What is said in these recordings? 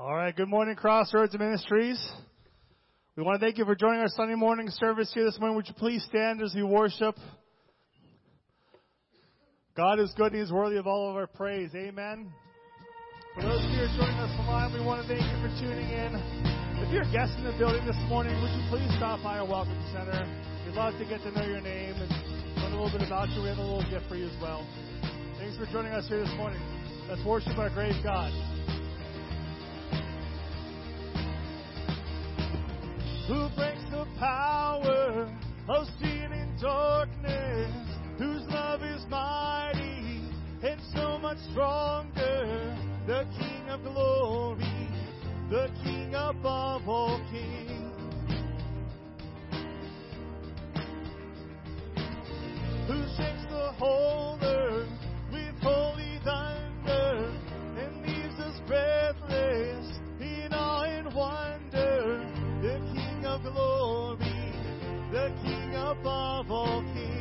All right, good morning, Crossroads Ministries. We want to thank you for joining our Sunday morning service here this morning. Would you please stand as we worship? God is good and He's worthy of all of our praise. Amen. For those of you who are joining us online, we want to thank you for tuning in. If you're a guest in the building this morning, would you please stop by our Welcome Center? We'd love to get to know your name and learn a little bit about you. We have a little gift for you as well. Thanks for joining us here this morning. Let's worship our great God. Who breaks the power of sin and darkness, whose love is mighty and so much stronger, the King of glory, the King above all kings. Who shakes the whole earth with holy thunder and leaves us breathless in awe and wonder glory, the King above all kings.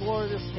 glory this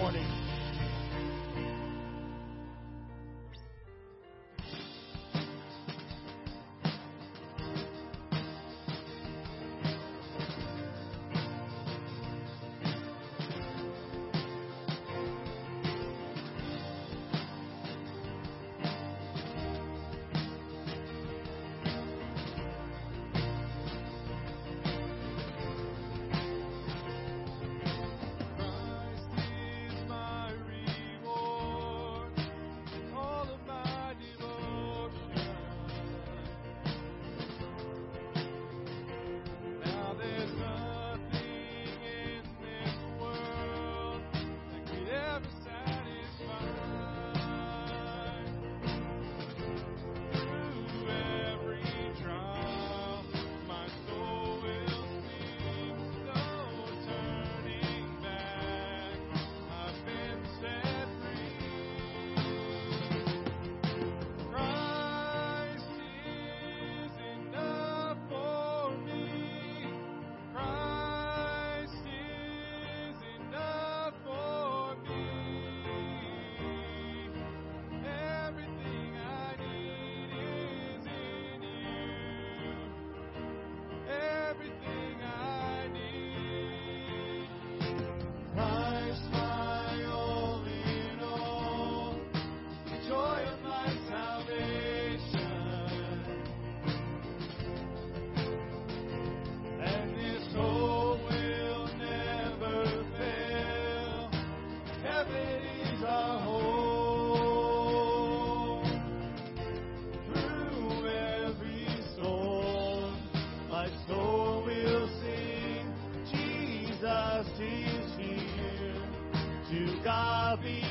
God be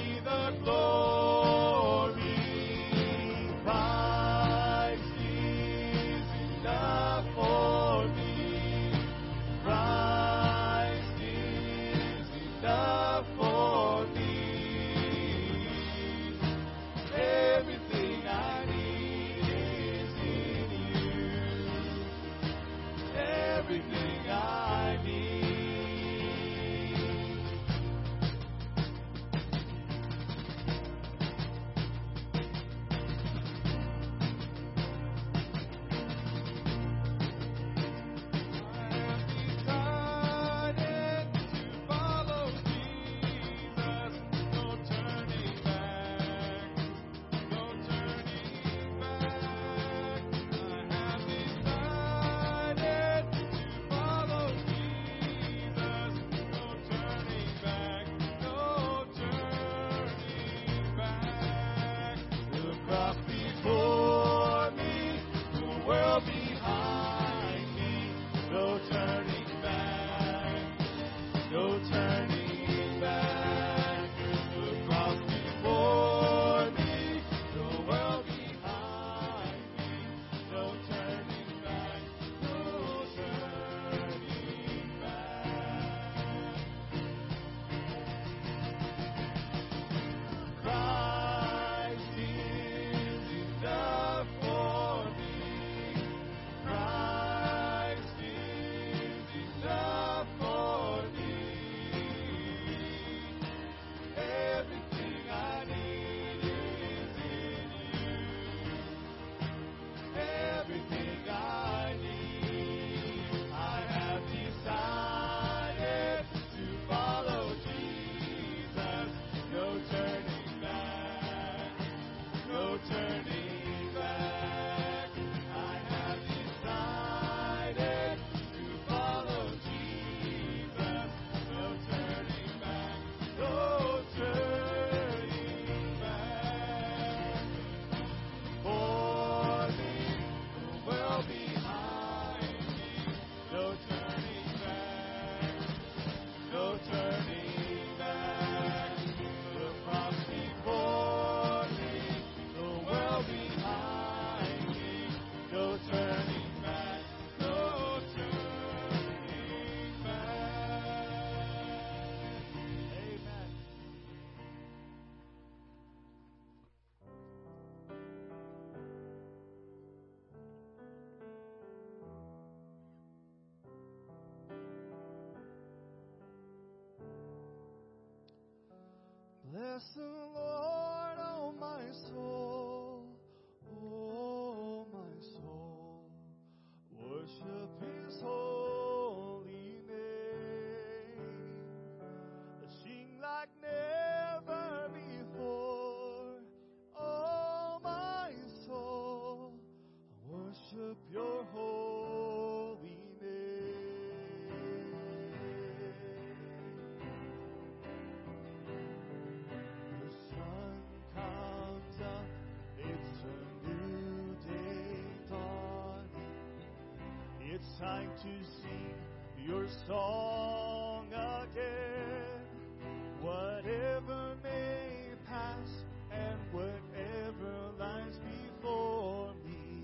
告诉我。like to sing your song again. Whatever may pass and whatever lies before me,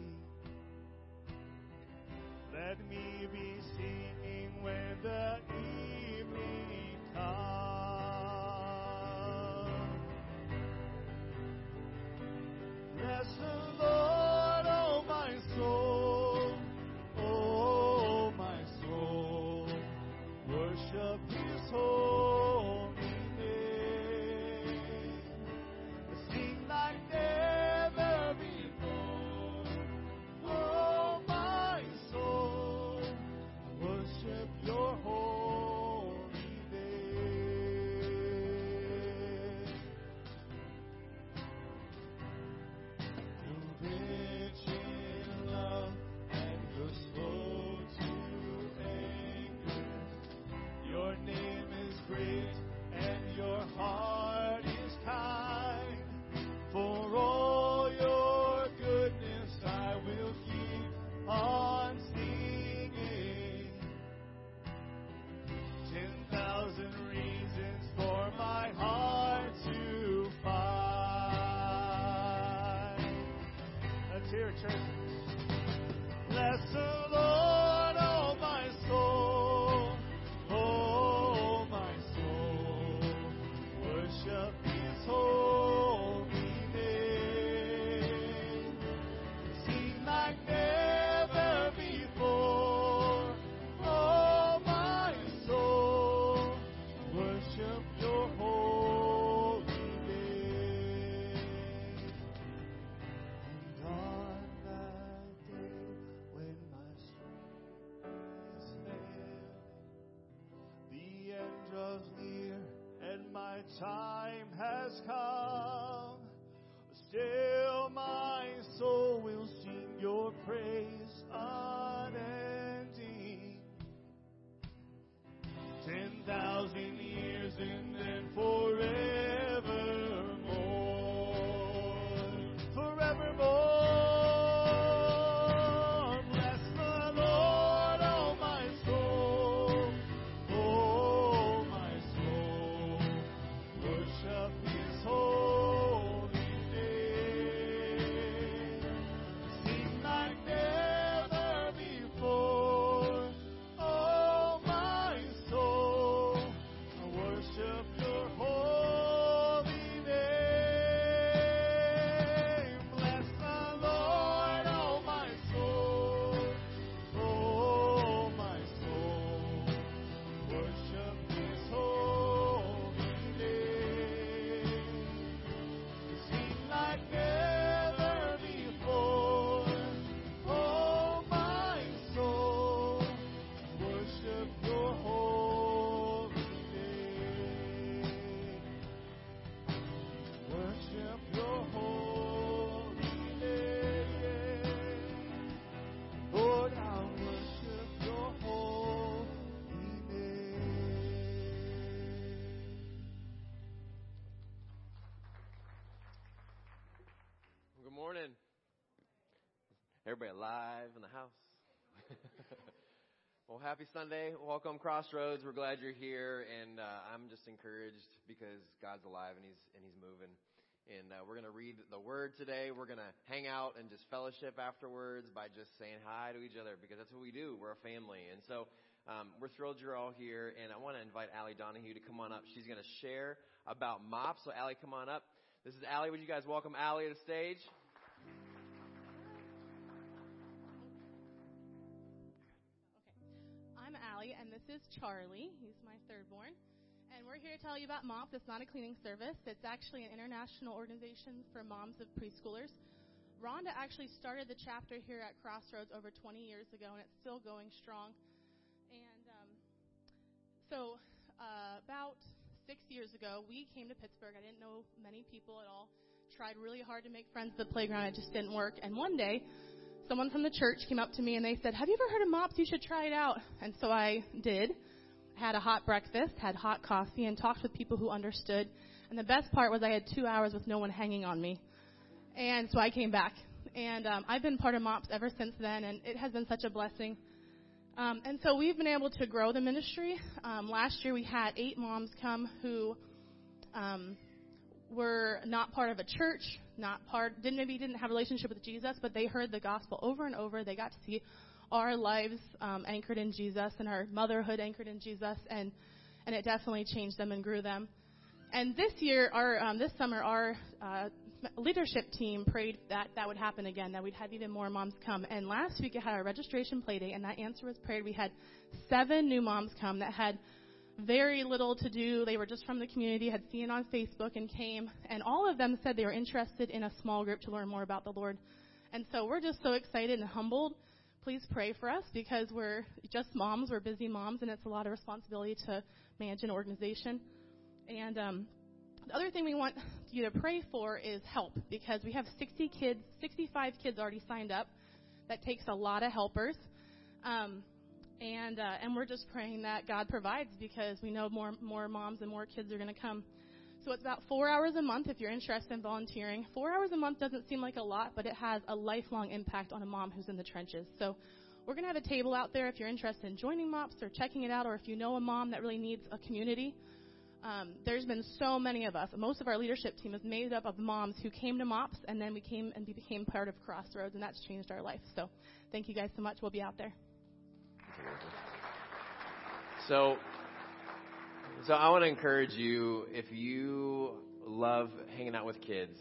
let me be singing when the evening comes. Blessed great and your heart is kind. For all your goodness I will keep on singing. Ten thousand reasons for my heart to find. Let's hear it, church. Everybody alive in the house? well, happy Sunday. Welcome, Crossroads. We're glad you're here, and uh, I'm just encouraged because God's alive and He's and He's moving. And uh, we're to read the Word today. We're to hang out and just fellowship afterwards by just saying hi to each other because that's what we do. We're a family, and so. Um, we're thrilled you're all here, and I want to invite Allie Donahue to come on up. She's to share about MOP. So, Allie, come on up. This is Allie. Would you guys welcome Allie to the stage? Is Charlie. He's my third born. And we're here to tell you about MOP. It's not a cleaning service, it's actually an international organization for moms of preschoolers. Rhonda actually started the chapter here at Crossroads over 20 years ago, and it's still going strong. And um, so, uh, about six years ago, we came to Pittsburgh. I didn't know many people at all. Tried really hard to make friends at the playground. It just didn't work. And one day, someone from the church came up to me and they said, Have you ever heard of MOPS? You should try it out. And so I did. Had a hot breakfast, had hot coffee, and talked with people who understood. And the best part was I had two hours with no one hanging on me. And so I came back. And um, I've been part of MOPS ever since then, and it has been such a blessing. Um, and so we've been able to grow the ministry. Um, last year we had eight moms come who um, were not part of a church, not part, didn't maybe didn't have a relationship with Jesus, but they heard the gospel over and over. They got to see our lives um, anchored in Jesus and our motherhood anchored in Jesus, and and it definitely changed them and grew them. And this year, our um, this summer, our uh, leadership team prayed that that would happen again, that we'd have even more moms come. And last week, it had our registration play day, and that answer was prayed. We had seven new moms come that had very little to do. They were just from the community, had seen it on Facebook, and came. And all of them said they were interested in a small group to learn more about the Lord. And so we're just so excited and humbled. Please pray for us because we're just moms, we're busy moms, and it's a lot of responsibility to manage an organization. And um, the other thing we want you to pray for is help because we have 60 kids, 65 kids already signed up. That takes a lot of helpers. Um, and uh, and we're just praying that God provides because we know more more moms and more kids are going to come. So it's about four hours a month if you're interested in volunteering. Four hours a month doesn't seem like a lot, but it has a lifelong impact on a mom who's in the trenches. So we're going to have a table out there if you're interested in joining MOPS or checking it out, or if you know a mom that really needs a community. Um, there's been so many of us. Most of our leadership team is made up of moms who came to MOPS and then we came and became part of Crossroads, and that's changed our life. So thank you guys so much. We'll be out there. So, so I want to encourage you if you love hanging out with kids,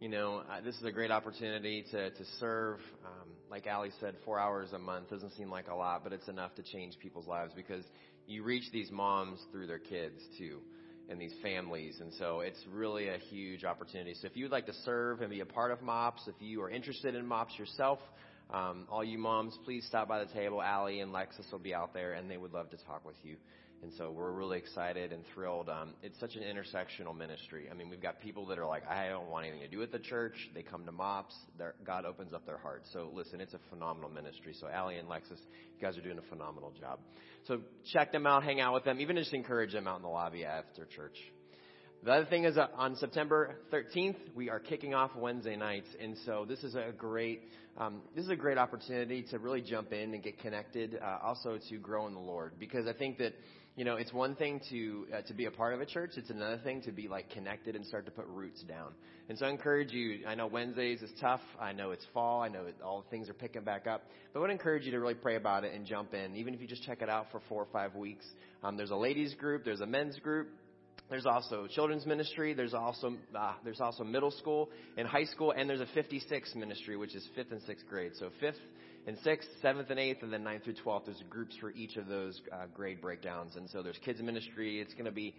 you know, uh, this is a great opportunity to to serve. Um, like Allie said, four hours a month doesn't seem like a lot, but it's enough to change people's lives because you reach these moms through their kids too and these families. And so it's really a huge opportunity. So if you would like to serve and be a part of MOPS, if you are interested in MOPS yourself, um, all you moms, please stop by the table. Allie and Lexus will be out there, and they would love to talk with you. And so we're really excited and thrilled. Um, it's such an intersectional ministry. I mean, we've got people that are like, I don't want anything to do with the church. They come to MOPS. God opens up their hearts. So listen, it's a phenomenal ministry. So Allie and Lexus, you guys are doing a phenomenal job. So check them out, hang out with them, even just encourage them out in the lobby after church. The other thing is uh, on September 13th, we are kicking off Wednesday nights. And so this is a great, um, this is a great opportunity to really jump in and get connected, uh, also to grow in the Lord. Because I think that you know, it's one thing to uh, to be a part of a church. It's another thing to be like connected and start to put roots down. And so I encourage you. I know Wednesdays is tough. I know it's fall. I know it, all things are picking back up. But I would encourage you to really pray about it and jump in, even if you just check it out for four or five weeks. Um, there's a ladies group. There's a men's group. There's also children's ministry. There's also uh, there's also middle school and high school, and there's a 56 ministry, which is fifth and sixth grade. So fifth and sixth, seventh, and eighth, and then ninth through twelfth. There's groups for each of those uh, grade breakdowns, and so there's kids ministry. It's going to be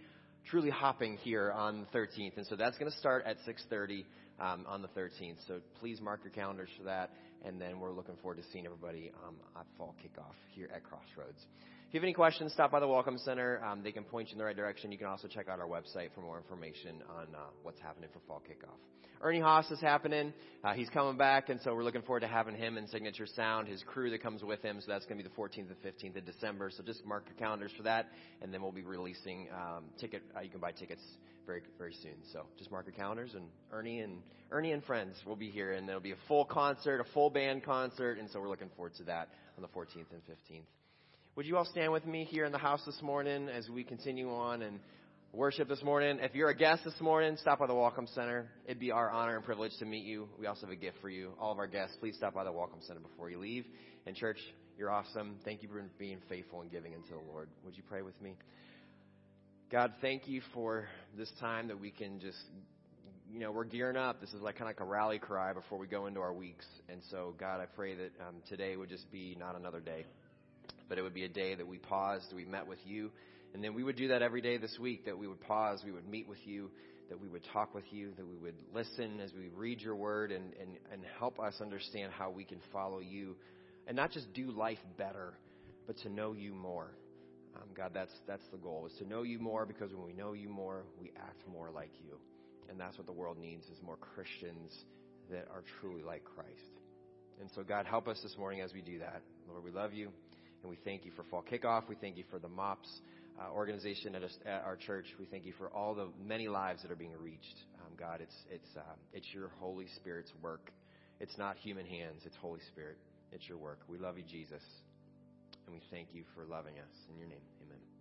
truly hopping here on the 13th, and so that's going to start at 6:30 um, on the 13th. So please mark your calendars for that, and then we're looking forward to seeing everybody um, at fall kickoff here at Crossroads. If you have any questions, stop by the Welcome Center. Um, they can point you in the right direction. You can also check out our website for more information on uh, what's happening for fall kickoff. Ernie Haase is happening. Uh, he's coming back, and so we're looking forward to having him and Signature Sound, his crew that comes with him. So that's going to be the 14th and 15th of December. So just mark your calendars for that, and then we'll be releasing um, ticket. Uh, you can buy tickets very very soon. So just mark your calendars, and Ernie and Ernie and friends will be here, and there'll be a full concert, a full band concert, and so we're looking forward to that on the 14th and 15th. Would you all stand with me here in the house this morning as we continue on and worship this morning. If you're a guest this morning, stop by the Welcome Center. It'd be our honor and privilege to meet you. We also have a gift for you. All of our guests, please stop by the Welcome Center before you leave. And church, you're awesome. Thank you for being faithful and giving into the Lord. Would you pray with me? God, thank you for this time that we can just, you know, we're gearing up. This is like kind of like a rally cry before we go into our weeks. And so, God, I pray that um, today would just be not another day, but it would be a day that we paused, we met with you and then we would do that every day this week, that we would pause, we would meet with you, that we would talk with you, that we would listen as we read your word and, and, and help us understand how we can follow you and not just do life better, but to know you more. Um, God, that's, that's the goal, is to know you more because when we know you more, we act more like you. And that's what the world needs is more Christians that are truly like Christ. And so, God, help us this morning as we do that. Lord, we love you, and we thank you for fall kickoff. We thank you for the MOPS uh, organization at, a, at, our church. We thank you for all the many lives that are being reached. Um, God, it's it's uh, it's your Holy Spirit's work. It's not human hands. It's Holy Spirit. It's your work. We love you, Jesus, and we thank you for loving us. In your name, Amen.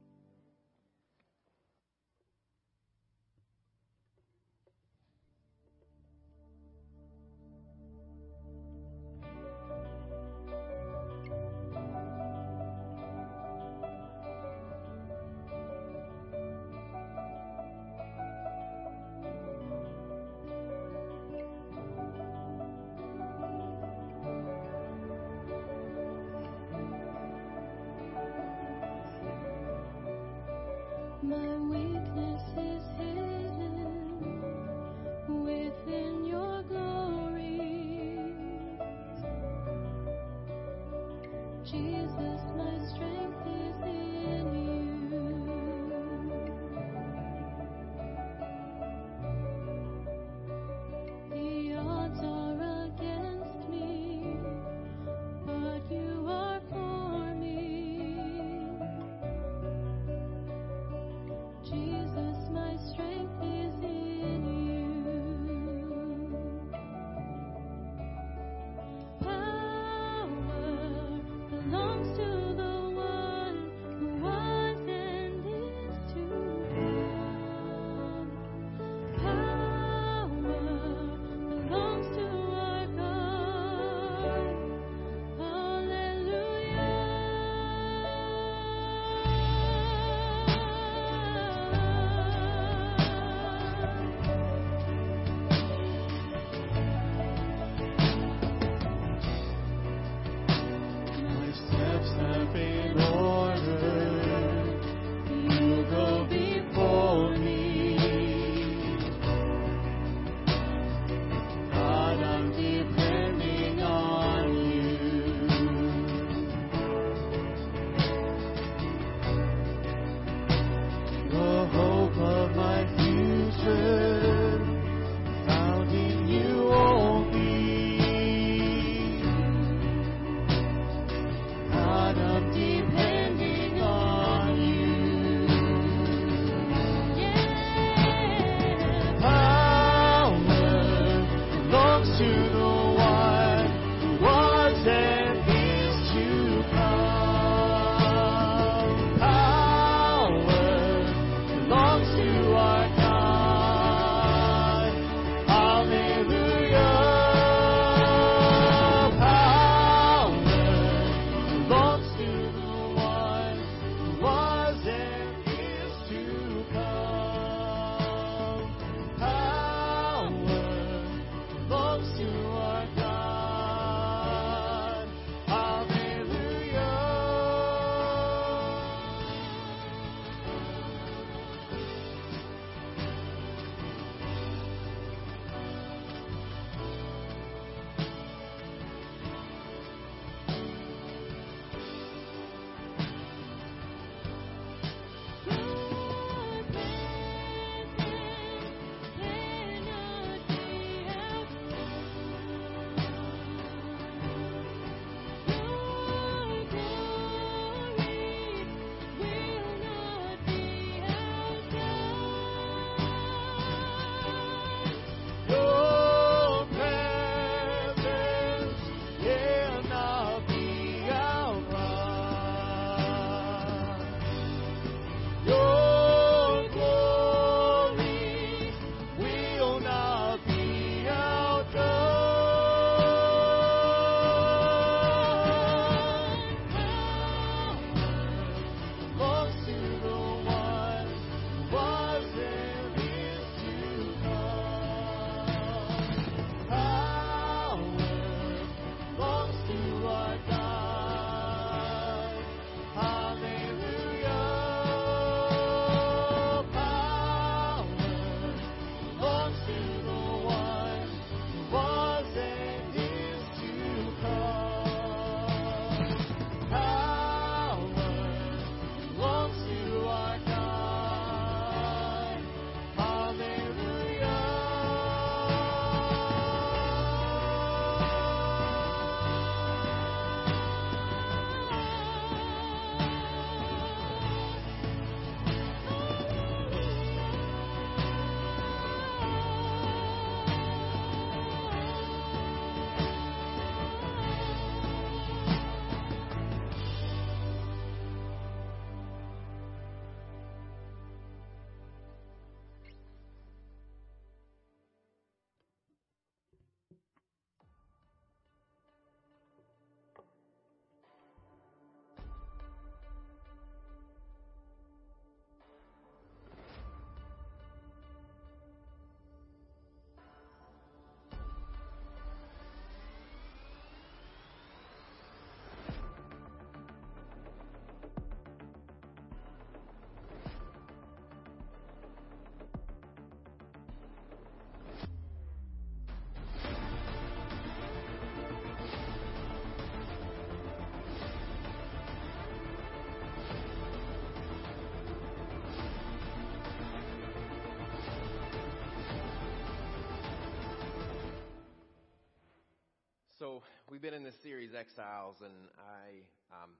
We've been in this series Exiles, and I um,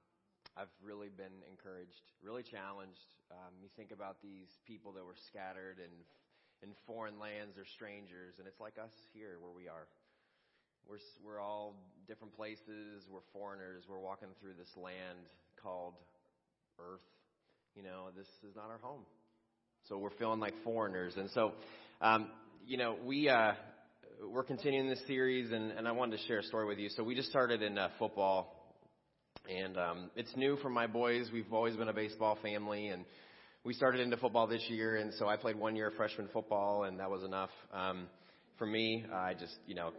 I've really been encouraged, really challenged. Um, you think about these people that were scattered in in foreign lands, they're strangers, and it's like us here where we are. We're we're all different places. We're foreigners. We're walking through this land called Earth. You know, this is not our home, so we're feeling like foreigners, and so. Um, you know, we uh, we're continuing this series, and, and I wanted to share a story with you. So we just started in uh, football, and um, it's new for my boys. We've always been a baseball family, and we started into football this year, and so I played one year of freshman football, and that was enough um, for me. I just, you know,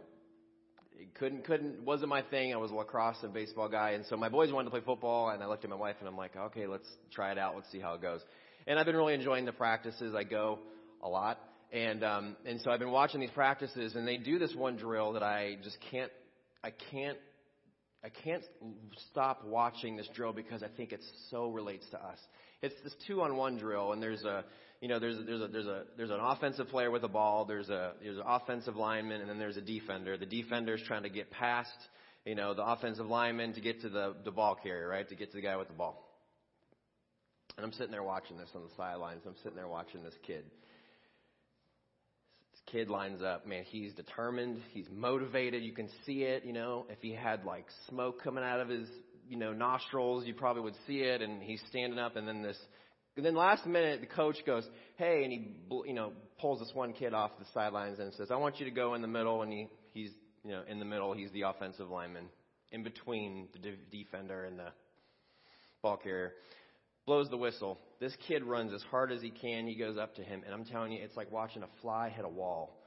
couldn't couldn't wasn't my thing. I was a lacrosse and baseball guy, and so my boys wanted to play football, and I looked at my wife, and I'm like, okay, let's try it out. Let's see how it goes. And I've been really enjoying the practices. I go a lot. And um, and so I've been watching these practices, and they do this one drill that I just can't, I can't, I can't stop watching this drill because I think it so relates to us. It's this two-on-one drill, and there's a, you know, there's there's a there's a there's an offensive player with a ball, there's a there's an offensive lineman, and then there's a defender. The defender's trying to get past, you know, the offensive lineman to get to the the ball carrier, right, to get to the guy with the ball. And I'm sitting there watching this on the sidelines. I'm sitting there watching this kid kid lines up, man, he's determined, he's motivated, you can see it, you know, if he had like smoke coming out of his, you know, nostrils, you probably would see it, and he's standing up, and then this, and then last minute, the coach goes, hey, and he, you know, pulls this one kid off the sidelines and says, I want you to go in the middle, and he, he's, you know, in the middle, he's the offensive lineman, in between the defender and the ball carrier blows the whistle. This kid runs as hard as he can. He goes up to him, and I'm telling you, it's like watching a fly hit a wall.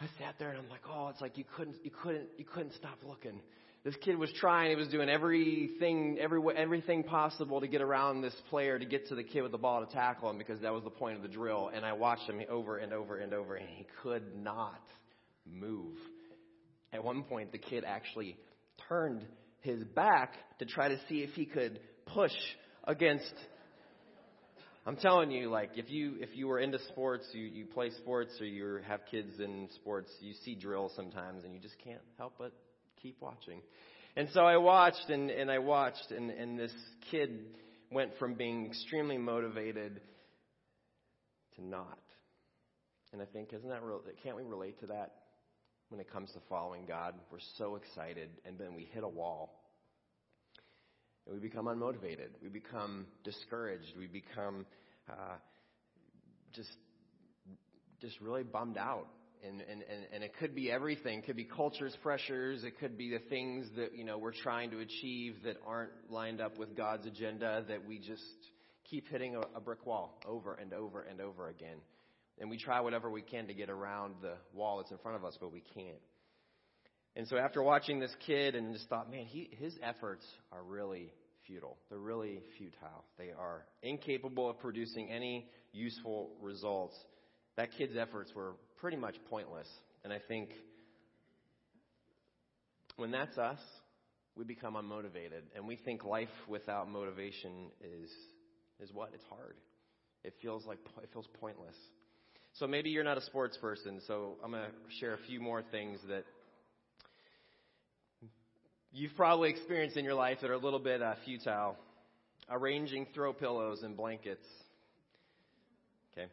I sat there and I'm like, oh, it's like you couldn't, you couldn't, you couldn't stop looking. This kid was trying. He was doing everything, every, everything possible to get around this player, to get to the kid with the ball to tackle him, because that was the point of the drill. And I watched him over and over and over, and he could not move. At one point, the kid actually turned his back to try to see if he could push against I'm telling you, like if you if you were into sports, you you play sports or you have kids in sports, you see drills sometimes, and you just can't help but keep watching. And so I watched and and I watched, and and this kid went from being extremely motivated to not. And I think isn't that real? Can't we relate to that when it comes to following God? We're so excited, and then we hit a wall and we become unmotivated. We become discouraged. We become uh, just just really bummed out. And, and, and, and it could be everything. It could be culture's pressures. It could be the things that, you know, we're trying to achieve that aren't lined up with God's agenda that we just keep hitting a, a brick wall over and over and over again. And we try whatever we can to get around the wall that's in front of us, but we can't. And so after watching this kid and just thought, man, he, his efforts are really futile. They're really futile. They are incapable of producing any useful results. That kid's efforts were pretty much pointless. And I think when that's us, we become unmotivated. And we think life without motivation is, is what? It's hard. It feels like, it feels pointless. So maybe you're not a sports person, so I'm going to share a few more things that you've probably experienced in your life that are a little bit uh, futile. Arranging throw pillows and blankets. Okay.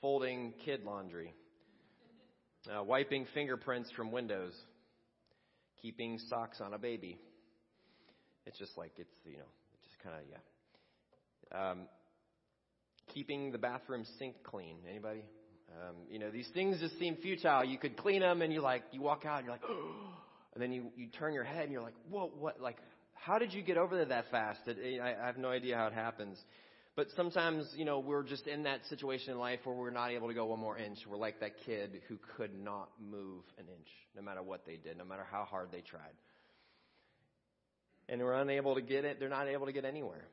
Folding kid laundry. Uh, wiping fingerprints from windows. Keeping socks on a baby. It's just like, it's, you know, it's just kind of, yeah. Um, keeping the bathroom sink clean. Anybody? Um, you know, these things just seem futile. You could clean them and you like, you walk out and you're like, oh, and then you, you turn your head and you're like, whoa, what, like, how did you get over there that fast? It, I, I have no idea how it happens. But sometimes, you know, we're just in that situation in life where we're not able to go one more inch. We're like that kid who could not move an inch, no matter what they did, no matter how hard they tried. And we're unable to get it. They're not able to get anywhere.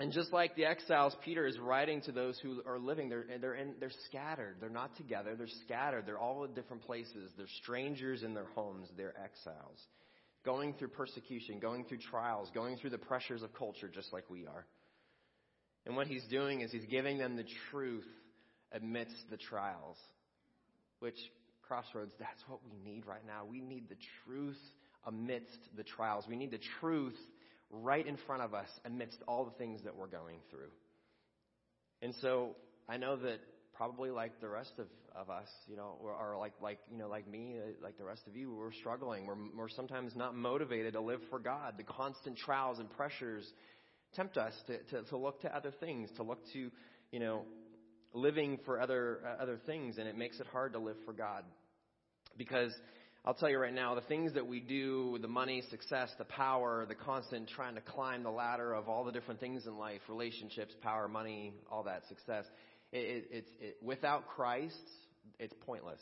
And just like the exiles, Peter is writing to those who are living. They're, they're, in, they're scattered. They're not together. They're scattered. They're all in different places. They're strangers in their homes. They're exiles. Going through persecution, going through trials, going through the pressures of culture just like we are. And what he's doing is he's giving them the truth amidst the trials. Which, Crossroads, that's what we need right now. We need the truth amidst the trials. We need the truth right in front of us amidst all the things that we're going through. And so I know that probably like the rest of, of us, you know, or, or like, like, you know, like me, uh, like the rest of you, we're struggling. We're, we're sometimes not motivated to live for God. The constant trials and pressures tempt us to, to, to look to other things, to look to, you know, living for other, uh, other things, and it makes it hard to live for God. Because I'll tell you right now, the things that we do, the money, success, the power, the constant trying to climb the ladder of all the different things in life, relationships, power, money, all that success, it, it, it, without Christ, it's pointless.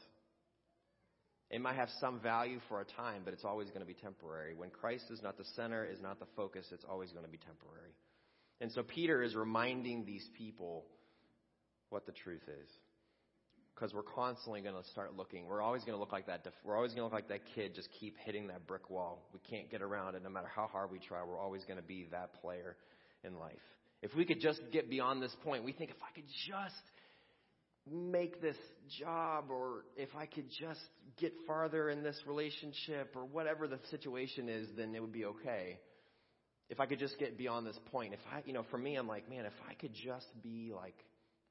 It might have some value for a time, but it's always going to be temporary. When Christ is not the center, is not the focus, it's always going to be temporary. And so Peter is reminding these people what the truth is because we're constantly going to start looking. We're always going to look like that. We're always going to look like that kid, just keep hitting that brick wall. We can't get around it no matter how hard we try. We're always going to be that player in life. If we could just get beyond this point, we think if I could just make this job or if I could just get farther in this relationship or whatever the situation is, then it would be okay. If I could just get beyond this point, if I, you know, for me, I'm like, man, if I could just be like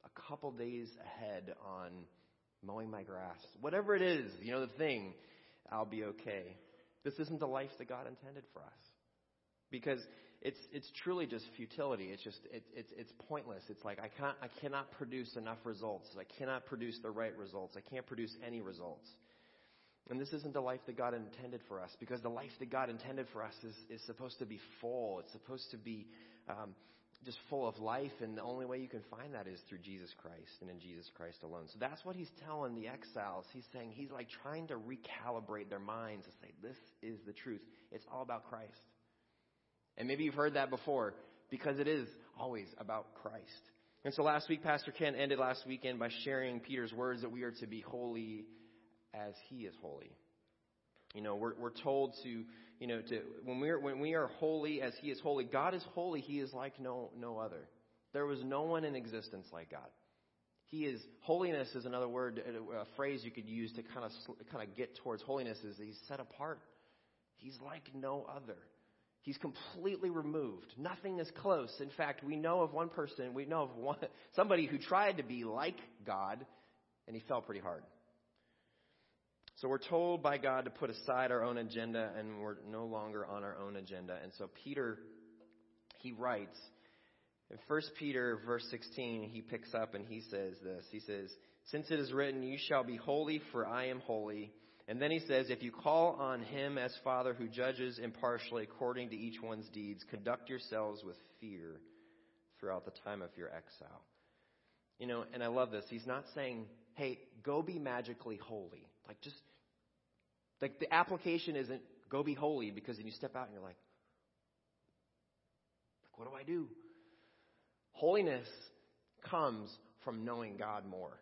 a couple days ahead on mowing my grass. Whatever it is, you know, the thing, I'll be okay. This isn't the life that God intended for us. Because it's it's truly just futility. It's just it, it's it's pointless. It's like I can't I cannot produce enough results. I cannot produce the right results. I can't produce any results. And this isn't the life that God intended for us because the life that God intended for us is, is supposed to be full. It's supposed to be um, just full of life, and the only way you can find that is through Jesus Christ and in Jesus Christ alone. So that's what he's telling the exiles. He's saying he's like trying to recalibrate their minds to say, this is the truth. It's all about Christ. And maybe you've heard that before because it is always about Christ. And so last week, Pastor Ken ended last weekend by sharing Peter's words that we are to be holy as he is holy. You know, we're, we're told to you know, to, when we're, when we are holy as He is holy, God is holy. He is like no, no other. There was no one in existence like God. He is, holiness is another word, a phrase you could use to kind of, kind of get towards holiness is He's set apart. He's like no other. He's completely removed. Nothing is close. In fact, we know of one person, we know of one, somebody who tried to be like God, and he fell pretty hard. So we're told by God to put aside our own agenda and we're no longer on our own agenda. And so Peter, he writes in 1 Peter verse 16, he picks up and he says this. He says, Since it is written, You shall be holy, for I am holy. And then he says, If you call on him as Father who judges impartially according to each one's deeds, conduct yourselves with fear throughout the time of your exile. You know, and I love this. He's not saying, Hey, go be magically holy. Like just like the application isn't go be holy because then you step out and you're like, like what do I do? Holiness comes from knowing God more.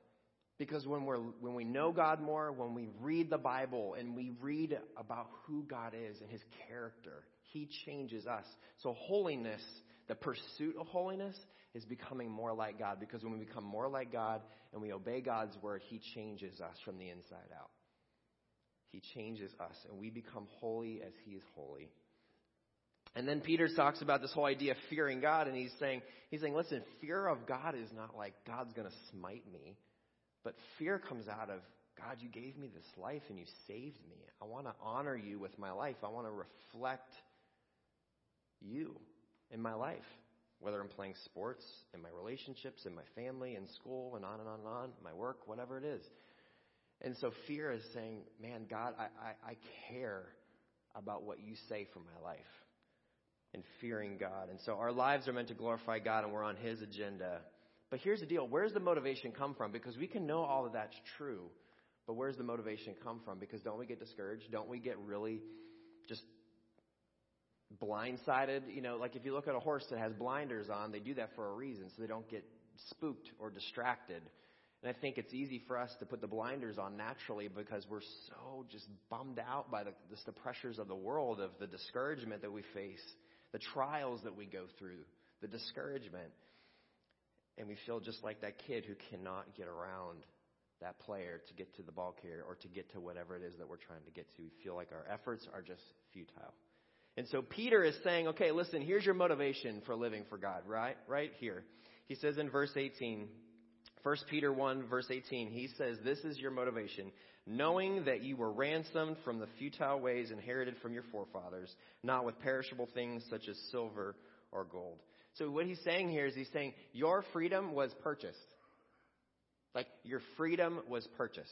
Because when we're when we know God more, when we read the Bible and we read about who God is and his character, he changes us. So holiness, the pursuit of holiness is becoming more like God because when we become more like God and we obey God's word, he changes us from the inside out. He changes us, and we become holy as He is holy. And then Peter talks about this whole idea of fearing God, and he's saying, he's saying, listen, fear of God is not like God's going to smite me, but fear comes out of God, you gave me this life and you saved me. I want to honor you with my life. I want to reflect you in my life, whether I'm playing sports, in my relationships, in my family, in school, and on and on and on, my work, whatever it is. And so fear is saying, man, God, I, I, I care about what you say for my life. And fearing God. And so our lives are meant to glorify God and we're on His agenda. But here's the deal. Where's the motivation come from? Because we can know all of that's true. But where's the motivation come from? Because don't we get discouraged? Don't we get really just blindsided? You know, like if you look at a horse that has blinders on, they do that for a reason so they don't get spooked or distracted. And I think it's easy for us to put the blinders on naturally because we're so just bummed out by the, just the pressures of the world, of the discouragement that we face, the trials that we go through, the discouragement. And we feel just like that kid who cannot get around that player to get to the ball carrier or to get to whatever it is that we're trying to get to. We feel like our efforts are just futile. And so Peter is saying, okay, listen, here's your motivation for living for God, right? Right here. He says in verse 18, 1 Peter 1 verse 18, he says, this is your motivation, knowing that you were ransomed from the futile ways inherited from your forefathers, not with perishable things such as silver or gold. So what he's saying here is he's saying your freedom was purchased. Like your freedom was purchased.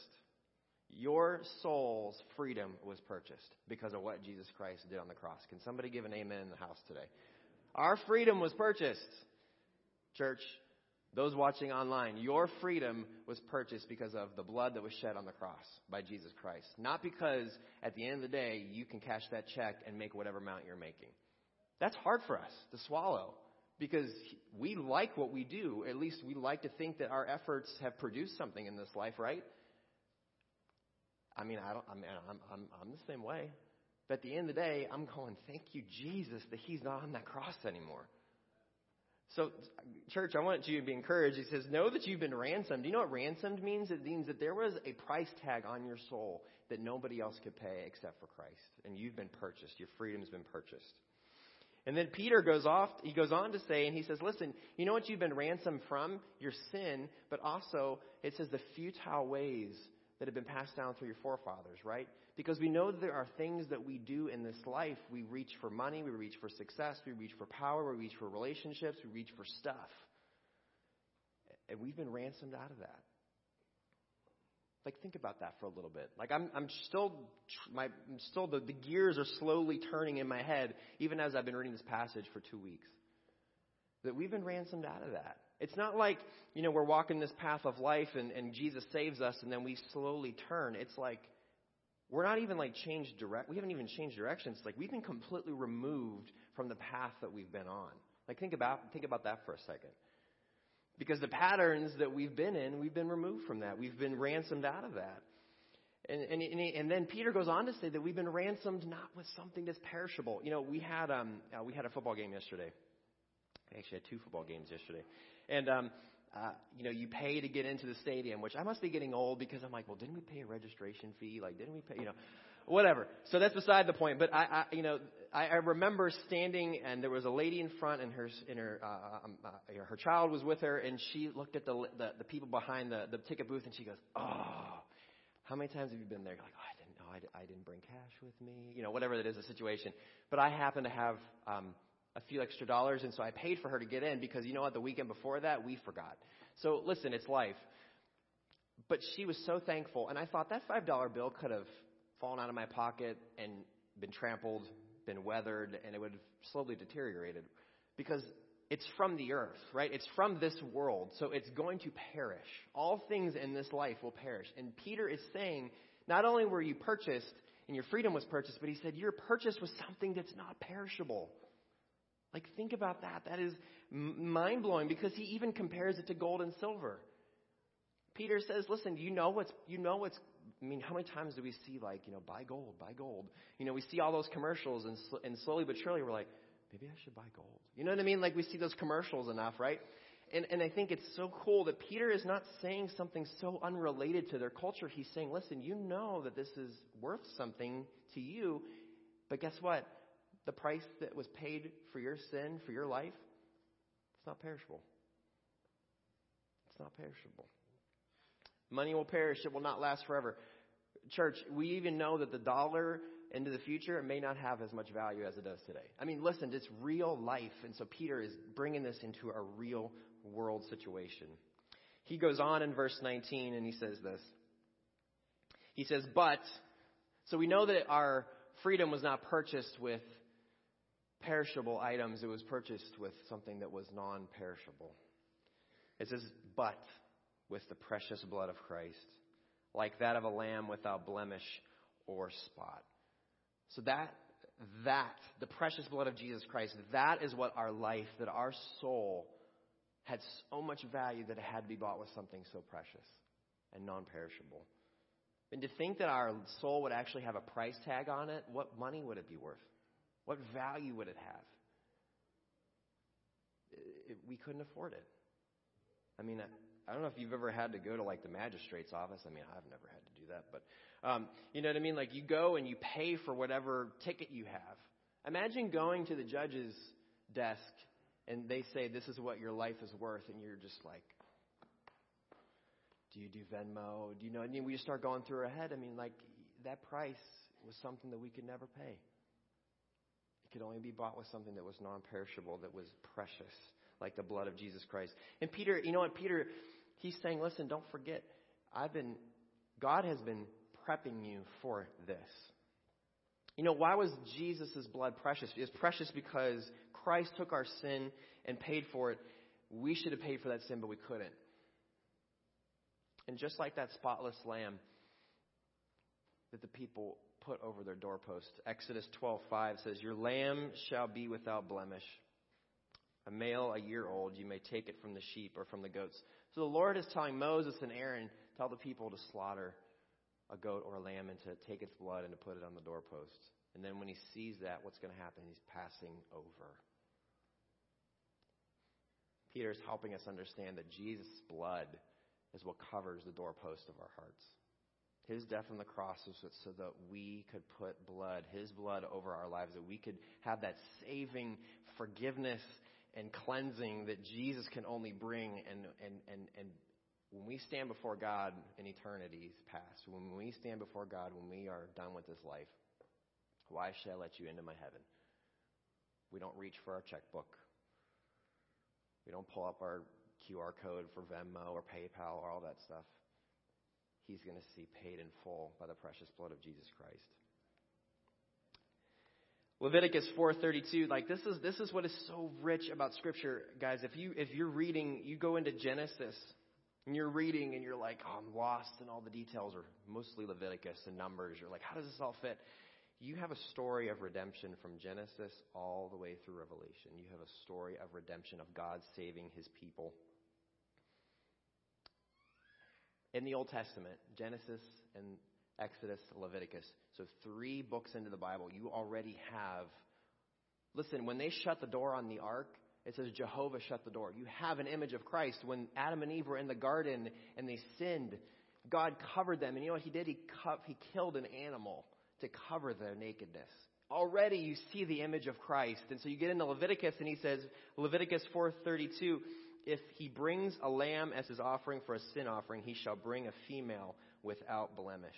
Your soul's freedom was purchased because of what Jesus Christ did on the cross. Can somebody give an amen in the house today? Our freedom was purchased. Church, those watching online, your freedom was purchased because of the blood that was shed on the cross by Jesus Christ. Not because at the end of the day you can cash that check and make whatever amount you're making. That's hard for us to swallow because we like what we do. At least we like to think that our efforts have produced something in this life, right? I mean, I don't. I mean, I'm I'm I'm the same way. But at the end of the day, I'm going, thank you, Jesus, that He's not on that cross anymore. So, church, I want you to be encouraged. He says, Know that you've been ransomed. Do you know what ransomed means? It means that there was a price tag on your soul that nobody else could pay except for Christ. And you've been purchased. Your freedom's been purchased. And then Peter goes off, he goes on to say, and he says, listen, you know what you've been ransomed from? Your sin, but also, it says the futile ways that have been passed down through your forefathers, right? Because we know that there are things that we do in this life. We reach for money, we reach for success, we reach for power, we reach for relationships, we reach for stuff. And we've been ransomed out of that. Like think about that for a little bit. Like I'm, I'm still, my, I'm still the, the gears are slowly turning in my head, even as I've been reading this passage for two weeks. That we've been ransomed out of that. It's not like, you know, we're walking this path of life and, and Jesus saves us and then we slowly turn. It's like, we're not even like changed direct, we haven't even changed directions. It's like we've been completely removed from the path that we've been on. Like think about, think about that for a second. Because the patterns that we've been in, we've been removed from that. We've been ransomed out of that. And, and, and then Peter goes on to say that we've been ransomed not with something that's perishable. You know, we had, um, uh, we had a football game yesterday. We actually had two football games yesterday. And, um, uh, you know, you pay to get into the stadium, which I must be getting old because I'm like, well, didn't we pay a registration fee? Like, didn't we pay, you know, whatever. So that's beside the point. But I, I you know, I, I remember standing and there was a lady in front and her, in her, uh, um, uh, her child was with her and she looked at the, the, the people behind the, the ticket booth and she goes, oh, how many times have you been there? You're like, oh, I didn't know. I, I didn't bring cash with me. You know, whatever it is, the situation. But I happen to have, um, a few extra dollars and so I paid for her to get in because you know what? The weekend before that, we forgot. So listen, it's life. But she was so thankful and I thought that $5 bill could have fallen out of my pocket and been trampled, been weathered, and it would have slowly deteriorated. Because it's from the earth, right? It's from this world, so it's going to perish. All things in this life will perish. And Peter is saying, not only were you purchased and your freedom was purchased, but he said your purchase was something that's not perishable. Like, think about that. That is mind blowing because he even compares it to gold and silver. Peter says, listen, you know what's, you know what's I mean, how many times do we see like, you know, buy gold, buy gold? You know, we see all those commercials and, sl- and slowly but surely we're like, maybe I should buy gold. You know what I mean? Like we see those commercials enough, right? And, and I think it's so cool that Peter is not saying something so unrelated to their culture. He's saying, listen, you know that this is worth something to you, but guess what? The price that was paid for your sin, for your life, it's not perishable. It's not perishable. Money will perish, it will not last forever. Church, we even know that the dollar into the future may not have as much value as it does today. I mean, listen, it's real life. And so Peter is bringing this into a real world situation. He goes on in verse 19 and he says this. He says, But, so we know that our freedom was not purchased with perishable items, it was purchased with something that was non perishable. It says, But with the precious blood of Christ, like that of a lamb without blemish or spot. So that, that, the precious blood of Jesus Christ, that is what our life, that our soul had so much value that it had to be bought with something so precious and non-perishable. And to think that our soul would actually have a price tag on it, what money would it be worth? What value would it have? It, we couldn't afford it. I mean, I don't know if you've ever had to go to like the magistrate's office. I mean, I've never had to do that, but um, you know what I mean. Like you go and you pay for whatever ticket you have. Imagine going to the judge's desk and they say this is what your life is worth, and you're just like, do you do Venmo? Do you know? I mean, we just start going through our head. I mean, like that price was something that we could never pay. Could only be bought with something that was non-perishable, that was precious, like the blood of Jesus Christ. And Peter, you know what? Peter, he's saying, listen, don't forget, I've been, God has been prepping you for this. You know, why was Jesus' blood precious? It's precious because Christ took our sin and paid for it. We should have paid for that sin, but we couldn't. And just like that spotless lamb that the people put over their doorpost, Exodus 12:5 says, "Your lamb shall be without blemish. A male a year old, you may take it from the sheep or from the goats." So the Lord is telling Moses and Aaron, tell the people to slaughter a goat or a lamb and to take its blood and to put it on the doorpost. And then when he sees that, what's going to happen? He's passing over. Peter is helping us understand that Jesus' blood is what covers the doorpost of our hearts. His death on the cross was so that we could put blood, His blood, over our lives, that we could have that saving forgiveness and cleansing that Jesus can only bring. And, and, and, and when we stand before God in eternity's past, when we stand before God, when we are done with this life, why should I let you into my heaven? We don't reach for our checkbook. We don't pull up our QR code for Venmo or PayPal or all that stuff. He's going to see paid in full by the precious blood of Jesus Christ. Leviticus 4:32 like this is this is what is so rich about scripture guys if you if you're reading you go into Genesis and you're reading and you're like oh, I'm lost and all the details are mostly Leviticus and Numbers you're like how does this all fit you have a story of redemption from Genesis all the way through Revelation. You have a story of redemption, of God saving his people. In the Old Testament, Genesis and Exodus, Leviticus. So, three books into the Bible, you already have. Listen, when they shut the door on the ark, it says Jehovah shut the door. You have an image of Christ. When Adam and Eve were in the garden and they sinned, God covered them. And you know what he did? He, he killed an animal to cover their nakedness. Already you see the image of Christ. And so you get into Leviticus and he says, Leviticus 4:32, if he brings a lamb as his offering for a sin offering, he shall bring a female without blemish.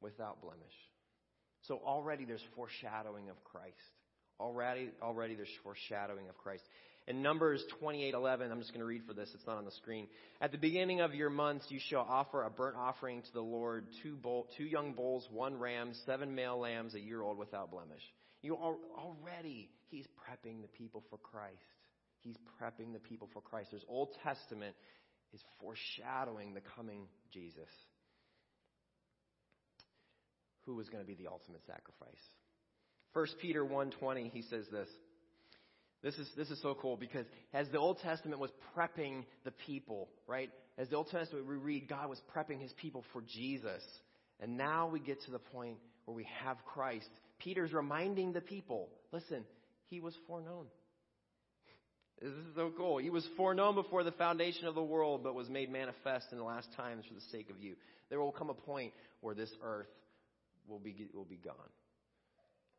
Without blemish. So already there's foreshadowing of Christ. Already already there's foreshadowing of Christ. In Numbers 28:11, I'm just going to read for this. It's not on the screen. At the beginning of your months, you shall offer a burnt offering to the Lord: two, bull, two young bulls, one ram, seven male lambs, a year old without blemish. You are, already, He's prepping the people for Christ. He's prepping the people for Christ. There's Old Testament is foreshadowing the coming Jesus, who was going to be the ultimate sacrifice. 1 Peter 1:20, he says this. This is, this is so cool because as the Old Testament was prepping the people, right? As the Old Testament we read, God was prepping his people for Jesus. And now we get to the point where we have Christ. Peter's reminding the people, listen, he was foreknown. This is so cool. He was foreknown before the foundation of the world, but was made manifest in the last times for the sake of you. There will come a point where this earth will be, will be gone.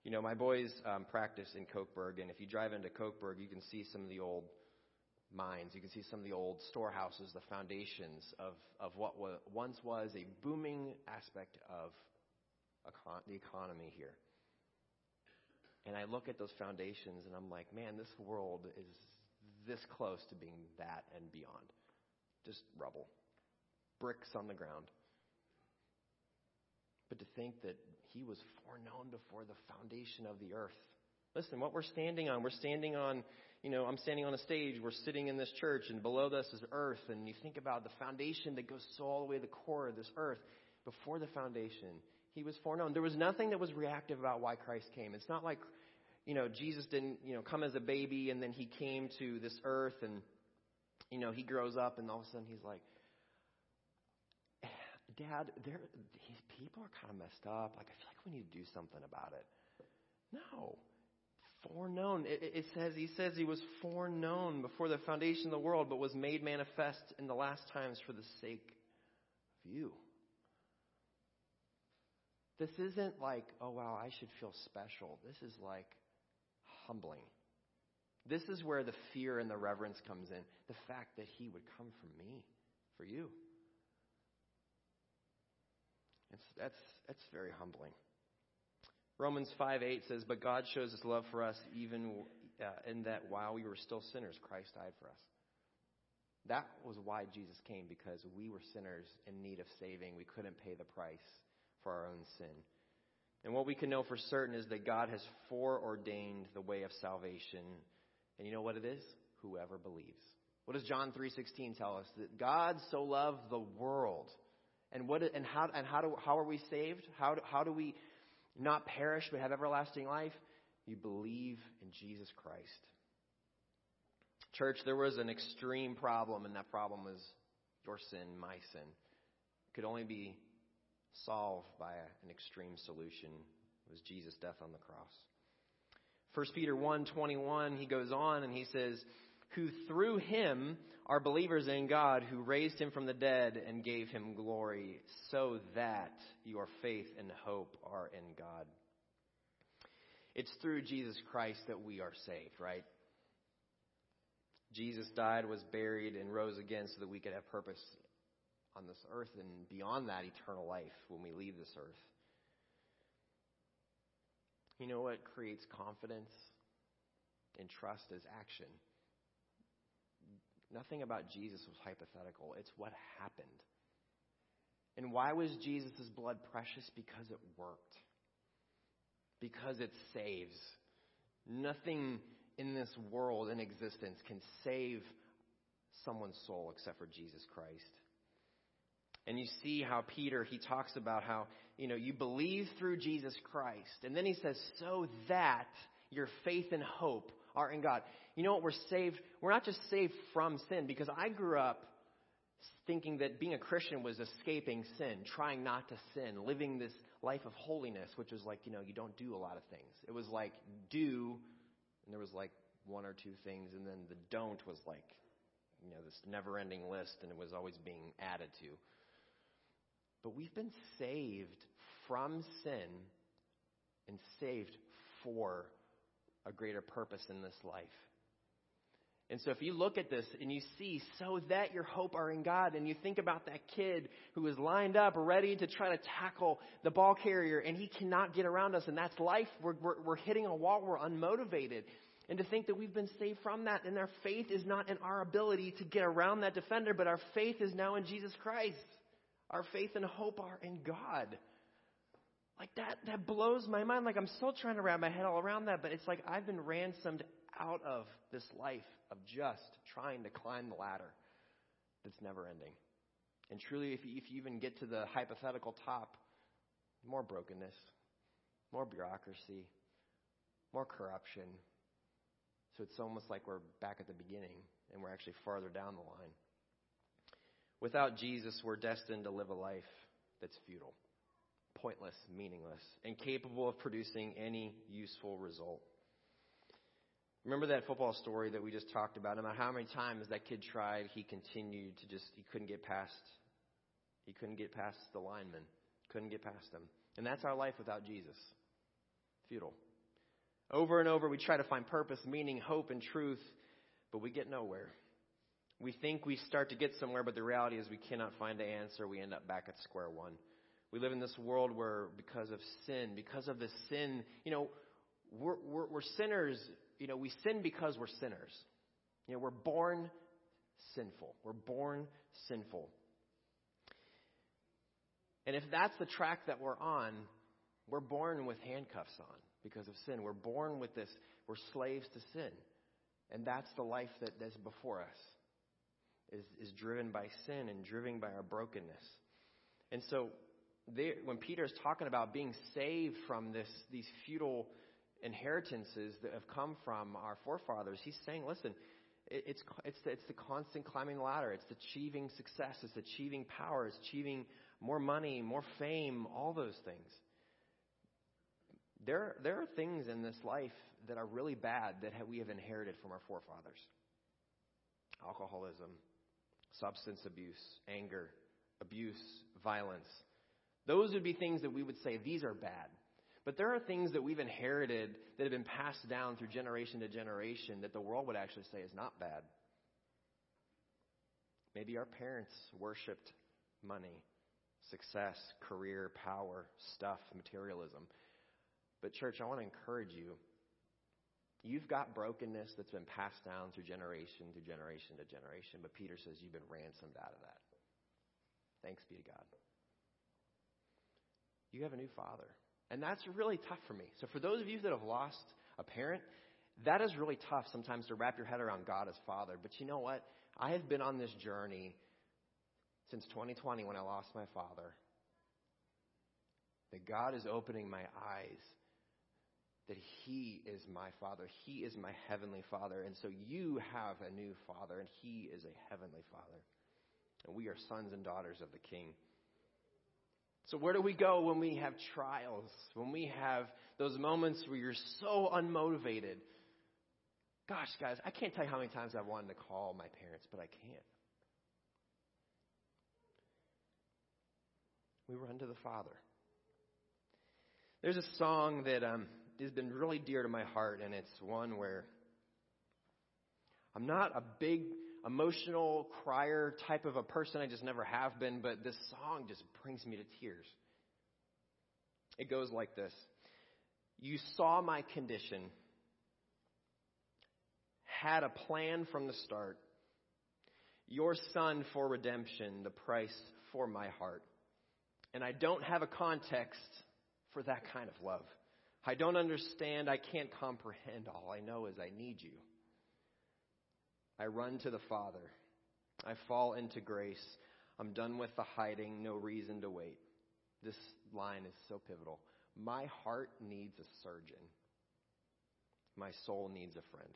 You know, my boys um, practice in Cokeburg, and if you drive into Cokeburg, you can see some of the old mines. You can see some of the old storehouses, the foundations of, of what was, once was a booming aspect of econ- the economy here. And I look at those foundations and I'm like, man, this world is this close to being that and beyond. Just rubble, bricks on the ground. But to think that he was foreknown before the foundation of the earth. Listen, what we're standing on, we're standing on, you know, I'm standing on a stage, we're sitting in this church, and below us is earth, and you think about the foundation that goes so all the way to the core of this earth. Before the foundation, he was foreknown. There was nothing that was reactive about why Christ came. It's not like, you know, Jesus didn't, you know, come as a baby and then he came to this earth and, you know, he grows up and all of a sudden he's like, Dad, there, these people are kind of messed up. Like, I feel like we need to do something about it. No. Foreknown. It, it says, he says he was foreknown before the foundation of the world, but was made manifest in the last times for the sake of you. This isn't like, oh wow, I should feel special. This is like humbling. This is where the fear and the reverence comes in. The fact that he would come for me, for you. It's, that's, that's very humbling. Romans 5 8 says, But God shows his love for us even uh, in that while we were still sinners, Christ died for us. That was why Jesus came, because we were sinners in need of saving. We couldn't pay the price for our own sin. And what we can know for certain is that God has foreordained the way of salvation. And you know what it is? Whoever believes. What does John 3:16 tell us? That God so loved the world. And what and how and how do how are we saved? How do, how do we not perish but have everlasting life? You believe in Jesus Christ. Church, there was an extreme problem, and that problem was your sin, my sin. It could only be solved by an extreme solution. Was Jesus' death on the cross. 1 Peter 1:21 he goes on and he says, "Who through him are believers in God, who raised him from the dead and gave him glory, so that your faith and hope are in God." It's through Jesus Christ that we are saved, right? Jesus died, was buried, and rose again so that we could have purpose on this earth and beyond that, eternal life when we leave this earth. You know what creates confidence and trust is action. Nothing about Jesus was hypothetical, it's what happened. And why was Jesus' blood precious? Because it worked. Because it saves. Nothing in this world in existence can save someone's soul except for Jesus Christ. And you see how Peter, he talks about how, you know, you believe through Jesus Christ. And then he says, so that your faith and hope are in God. You know what? We're saved. We're not just saved from sin because I grew up thinking that being a Christian was escaping sin, trying not to sin, living this life of holiness, which was like, you know, you don't do a lot of things. It was like do, and there was like one or two things, and then the don't was like, you know, this never ending list, and it was always being added to. But we've been saved from sin and saved for a greater purpose in this life. And so if you look at this and you see, so that your hope are in God, and you think about that kid who is lined up ready to try to tackle the ball carrier and he cannot get around us, and that's life. We're, we're, we're hitting a wall. We're unmotivated. And to think that we've been saved from that and our faith is not in our ability to get around that defender, but our faith is now in Jesus Christ. Our faith and hope are in God. Like that, that blows my mind. Like I'm still trying to wrap my head all around that, but it's like I've been ransomed out of this life of just trying to climb the ladder that's never ending. And truly, if you, if you even get to the hypothetical top, more brokenness, more bureaucracy, more corruption. So it's almost like we're back at the beginning and we're actually farther down the line. Without Jesus, we're destined to live a life that's futile, pointless, meaningless, incapable of producing any useful result. Remember that football story that we just talked about? Matter how many times that kid tried, he continued to just, he couldn't get past, he couldn't get past the lineman, couldn't get past them. And that's our life without Jesus. Futile. Over and over, we try to find purpose, meaning, hope, and truth, but we get nowhere. We think we start to get somewhere, but the reality is we cannot find an answer. We end up back at square one. We live in this world where, because of sin, because of the sin, you know, we're, we're, we're sinners. You know, we sin because we're sinners. You know, we're born sinful. We're born sinful. And if that's the track that we're on, we're born with handcuffs on because of sin. We're born with this. We're slaves to sin. And that's the life that's before us is, is driven by sin and driven by our brokenness. And so when Peter is talking about being saved from this, these futile inheritances that have come from our forefathers, he's saying, listen, it, it's, it's, the, it's the constant climbing ladder. It's achieving success. It's achieving power. It's achieving more money, more fame, all those things. there, there are things in this life that are really bad that we have inherited from our forefathers alcoholism, substance abuse, anger, abuse, violence. Those would be things that we would say these are bad. But there are things that we've inherited that have been passed down through generation to generation that the world would actually say is not bad. Maybe our parents worshiped money, success, career, power, stuff, materialism. But, church, I want to encourage you. You've got brokenness that's been passed down through generation to generation to generation, but Peter says you've been ransomed out of that. Thanks be to God. You have a new father. And that's really tough for me. So, for those of you that have lost a parent, that is really tough sometimes to wrap your head around God as Father. But you know what? I have been on this journey since 2020 when I lost my father. That God is opening my eyes. That He is my Father. He is my Heavenly Father. And so you have a new Father, and He is a Heavenly Father. And we are sons and daughters of the King. So, where do we go when we have trials? When we have those moments where you're so unmotivated? Gosh, guys, I can't tell you how many times I've wanted to call my parents, but I can't. We run to the Father. There's a song that um, has been really dear to my heart, and it's one where I'm not a big emotional crier type of a person. I just never have been, but this song just brings me to tears. It goes like this You saw my condition, had a plan from the start. Your son for redemption, the price for my heart. And I don't have a context for that kind of love. I don't understand. I can't comprehend. All I know is I need you. I run to the Father. I fall into grace. I'm done with the hiding, no reason to wait. This line is so pivotal. My heart needs a surgeon. My soul needs a friend.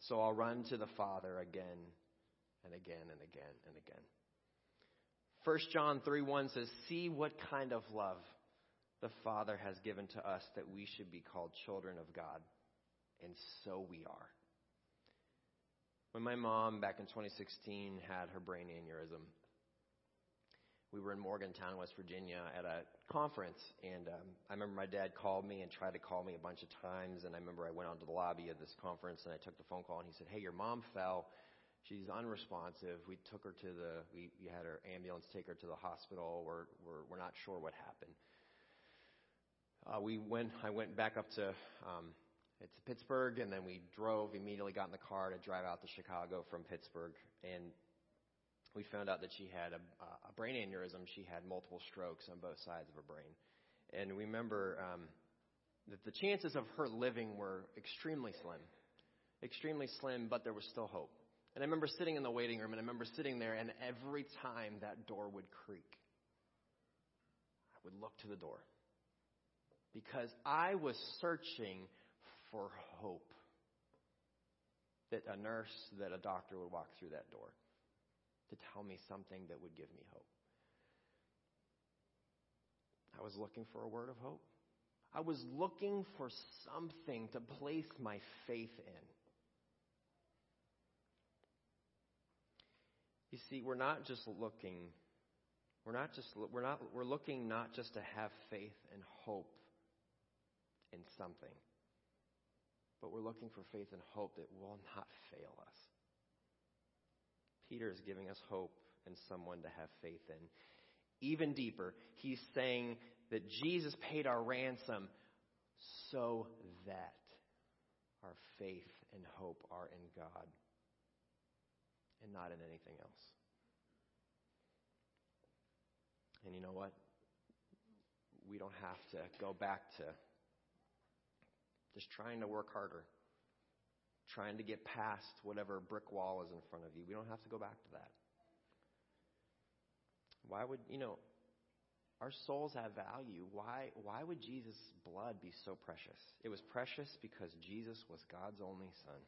So I'll run to the Father again and again and again and again. 1 John 3 1 says, See what kind of love the Father has given to us that we should be called children of God. And so we are. When my mom, back in 2016, had her brain aneurysm, we were in Morgantown, West Virginia, at a conference, and um, I remember my dad called me and tried to call me a bunch of times, and I remember I went onto the lobby of this conference and I took the phone call, and he said, "Hey, your mom fell. She's unresponsive. We took her to the, we, we had our ambulance take her to the hospital. We're we're we're not sure what happened." Uh, we went. I went back up to um, it's Pittsburgh, and then we drove, immediately got in the car to drive out to Chicago from Pittsburgh, and we found out that she had a, a brain aneurysm. She had multiple strokes on both sides of her brain. And we remember um, that the chances of her living were extremely slim. Extremely slim, but there was still hope. And I remember sitting in the waiting room, and I remember sitting there, and every time that door would creak, I would look to the door. Because I was searching for hope. That a nurse, that a doctor would walk through that door to tell me something that would give me hope. I was looking for a word of hope. I was looking for something to place my faith in. You see, we're not just looking, we're not just, we're not, we're looking not just to have faith and hope in something but we're looking for faith and hope that will not fail us. Peter is giving us hope and someone to have faith in. Even deeper, he's saying that Jesus paid our ransom so that our faith and hope are in God and not in anything else. And you know what? We don't have to go back to just trying to work harder, trying to get past whatever brick wall is in front of you. We don't have to go back to that. Why would, you know, our souls have value. Why, why would Jesus' blood be so precious? It was precious because Jesus was God's only son.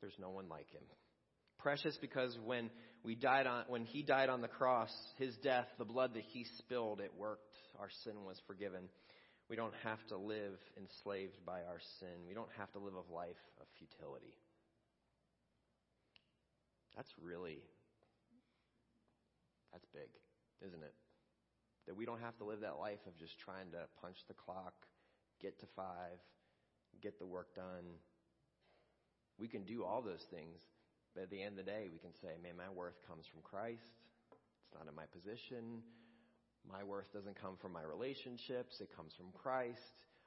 There's no one like him. Precious because when we died on when he died on the cross, his death, the blood that he spilled, it worked. Our sin was forgiven. We don't have to live enslaved by our sin. We don't have to live a life of futility. That's really, that's big, isn't it? That we don't have to live that life of just trying to punch the clock, get to five, get the work done. We can do all those things, but at the end of the day, we can say, man, my worth comes from Christ. It's not in my position. My worth doesn't come from my relationships, it comes from Christ.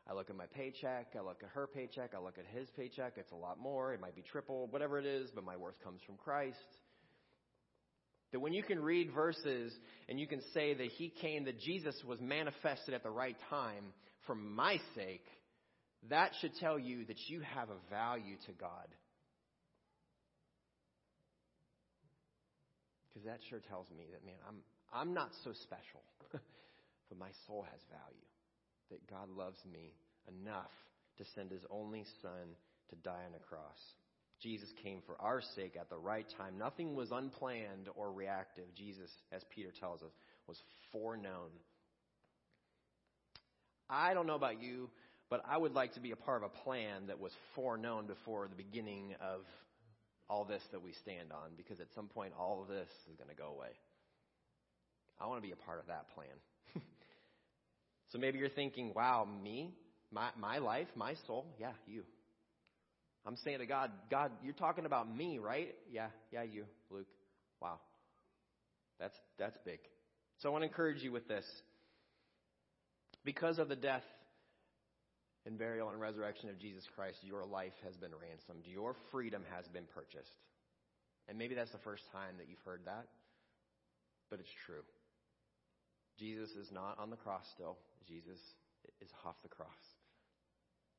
I look at my paycheck, I look at her paycheck, I look at his paycheck, it's a lot more, it might be triple, whatever it is, but my worth comes from Christ. That when you can read verses and you can say that he came, that Jesus was manifested at the right time for my sake, that should tell you that you have a value to God. Because that sure tells me that, man, I'm, I'm not so special, but my soul has value. That God loves me enough to send his only son to die on a cross. Jesus came for our sake at the right time. Nothing was unplanned or reactive. Jesus, as Peter tells us, was foreknown. I don't know about you, but I would like to be a part of a plan that was foreknown before the beginning of all this that we stand on, because at some point all of this is going to go away. I want to be a part of that plan. so maybe you're thinking, wow, me? My, my life? My soul? Yeah, you. I'm saying to God, God, you're talking about me, right? Yeah, yeah, you, Luke. Wow. That's, that's big. So I want to encourage you with this. Because of the death and burial and resurrection of Jesus Christ, your life has been ransomed. Your freedom has been purchased. And maybe that's the first time that you've heard that, but it's true. Jesus is not on the cross still. Jesus is off the cross.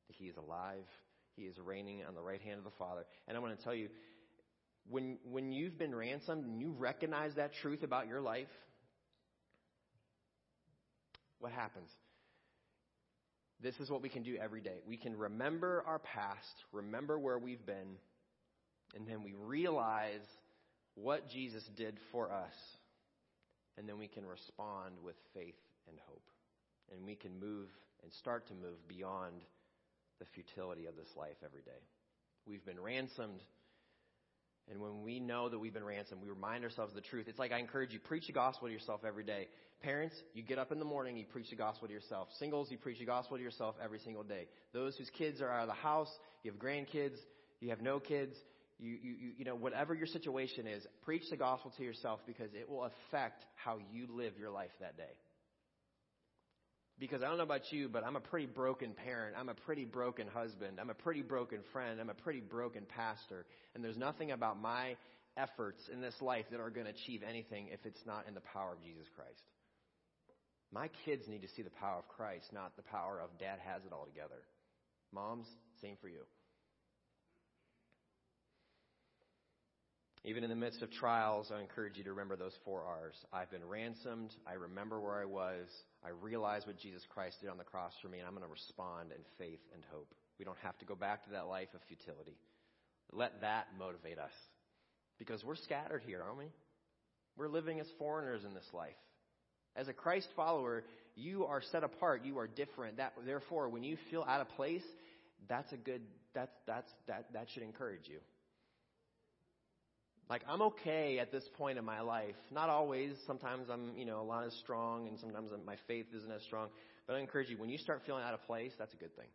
He is alive. He is reigning on the right hand of the Father. And I want to tell you, when, when you've been ransomed and you recognize that truth about your life, what happens? This is what we can do every day. We can remember our past, remember where we've been, and then we realize what Jesus did for us. And then we can respond with faith and hope. And we can move and start to move beyond the futility of this life every day. We've been ransomed. And when we know that we've been ransomed, we remind ourselves of the truth. It's like I encourage you, preach the gospel to yourself every day. Parents, you get up in the morning, you preach the gospel to yourself. Singles, you preach the gospel to yourself every single day. Those whose kids are out of the house, you have grandkids, you have no kids, you, you, you, know, whatever your situation is, preach the gospel to yourself because it will affect how you live your life that day. Because I don't know about you, but I'm a pretty broken parent. I'm a pretty broken husband. I'm a pretty broken friend. I'm a pretty broken pastor. And there's nothing about my efforts in this life that are going to achieve anything if it's not in the power of Jesus Christ. My kids need to see the power of Christ, not the power of dad has it all together. Moms, same for you. Even in the midst of trials, I encourage you to remember those four R's. I've been ransomed. I remember where I was. I realize what Jesus Christ did on the cross for me, and I'm going to respond in faith and hope. We don't have to go back to that life of futility. Let that motivate us. Because we're scattered here, aren't we? We're living as foreigners in this life. As a Christ follower, you are set apart. You are different. That, therefore, when you feel out of place, that's a good, that's, that's, that, that should encourage you. Like, I'm okay at this point in my life. Not always. Sometimes I'm, you know, a lot as strong, and sometimes my faith isn't as strong. But I encourage you, when you start feeling out of place, that's a good thing.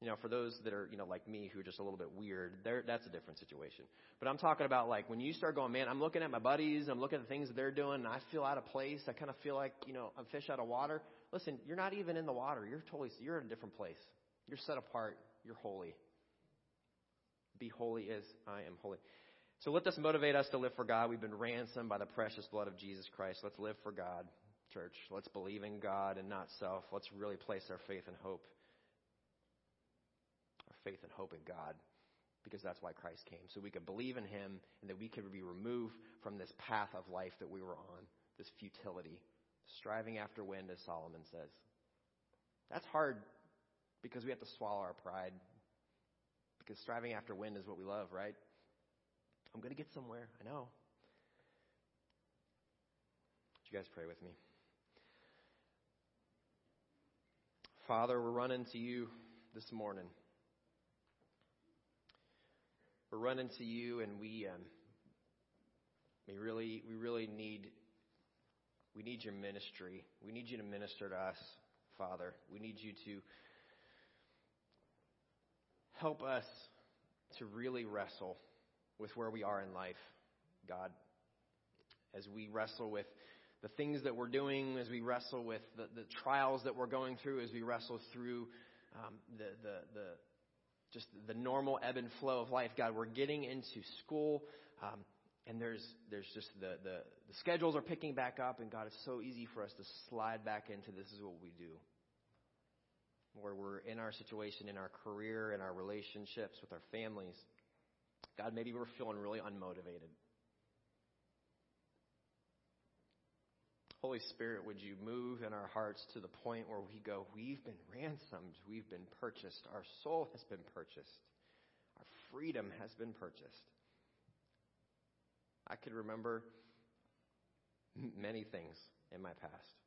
You know, for those that are, you know, like me, who are just a little bit weird, that's a different situation. But I'm talking about like when you start going, man, I'm looking at my buddies, I'm looking at the things that they're doing, and I feel out of place. I kind of feel like, you know, I'm fish out of water. Listen, you're not even in the water. You're totally, you're in a different place. You're set apart. You're holy. Be holy as I am holy. So let this motivate us to live for God. We've been ransomed by the precious blood of Jesus Christ. Let's live for God, church. Let's believe in God and not self. Let's really place our faith and hope. Our faith and hope in God. Because that's why Christ came. So we could believe in Him and that we could be removed from this path of life that we were on, this futility, striving after wind, as Solomon says. That's hard because we have to swallow our pride because striving after wind is what we love, right? I'm going to get somewhere. I know. Would you guys pray with me? Father, we're running to you this morning. We're running to you, and we um, we really we really need we need your ministry. We need you to minister to us, Father. We need you to help us to really wrestle with where we are in life, God. As we wrestle with the things that we're doing, as we wrestle with the, the trials that we're going through, as we wrestle through um, the, the, the just the normal ebb and flow of life, God, we're getting into school, um, and there's there's just the, the the schedules are picking back up, and God, it's so easy for us to slide back into this is what we do, where we're in our situation, in our career, in our relationships with our families. God, maybe we're feeling really unmotivated. Holy Spirit, would you move in our hearts to the point where we go, we've been ransomed, we've been purchased, our soul has been purchased, our freedom has been purchased. I could remember many things in my past,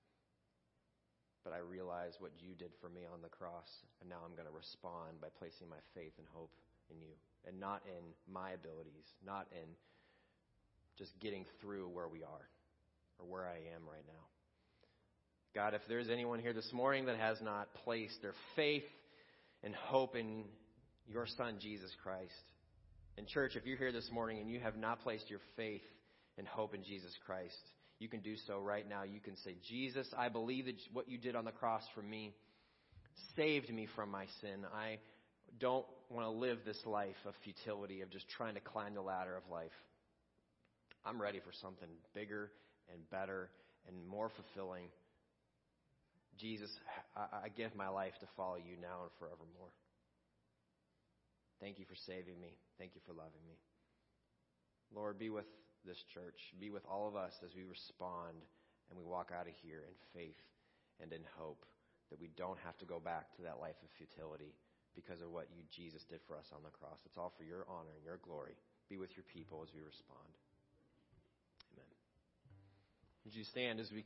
but I realize what you did for me on the cross, and now I'm going to respond by placing my faith and hope in you, and not in my abilities, not in just getting through where we are or where I am right now. God, if there's anyone here this morning that has not placed their faith and hope in your Son, Jesus Christ, and church, if you're here this morning and you have not placed your faith and hope in Jesus Christ, you can do so right now. You can say, Jesus, I believe that what you did on the cross for me saved me from my sin. I don't want to live this life of futility, of just trying to climb the ladder of life. I'm ready for something bigger and better and more fulfilling. Jesus, I, I give my life to follow you now and forevermore. Thank you for saving me. Thank you for loving me. Lord, be with this church. Be with all of us as we respond and we walk out of here in faith and in hope that we don't have to go back to that life of futility because of what you, Jesus, did for us on the cross. It's all for your honor and your glory. Be with your people as we respond. Amen. Would you stand as we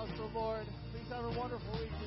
house the Lord. Please have a wonderful week.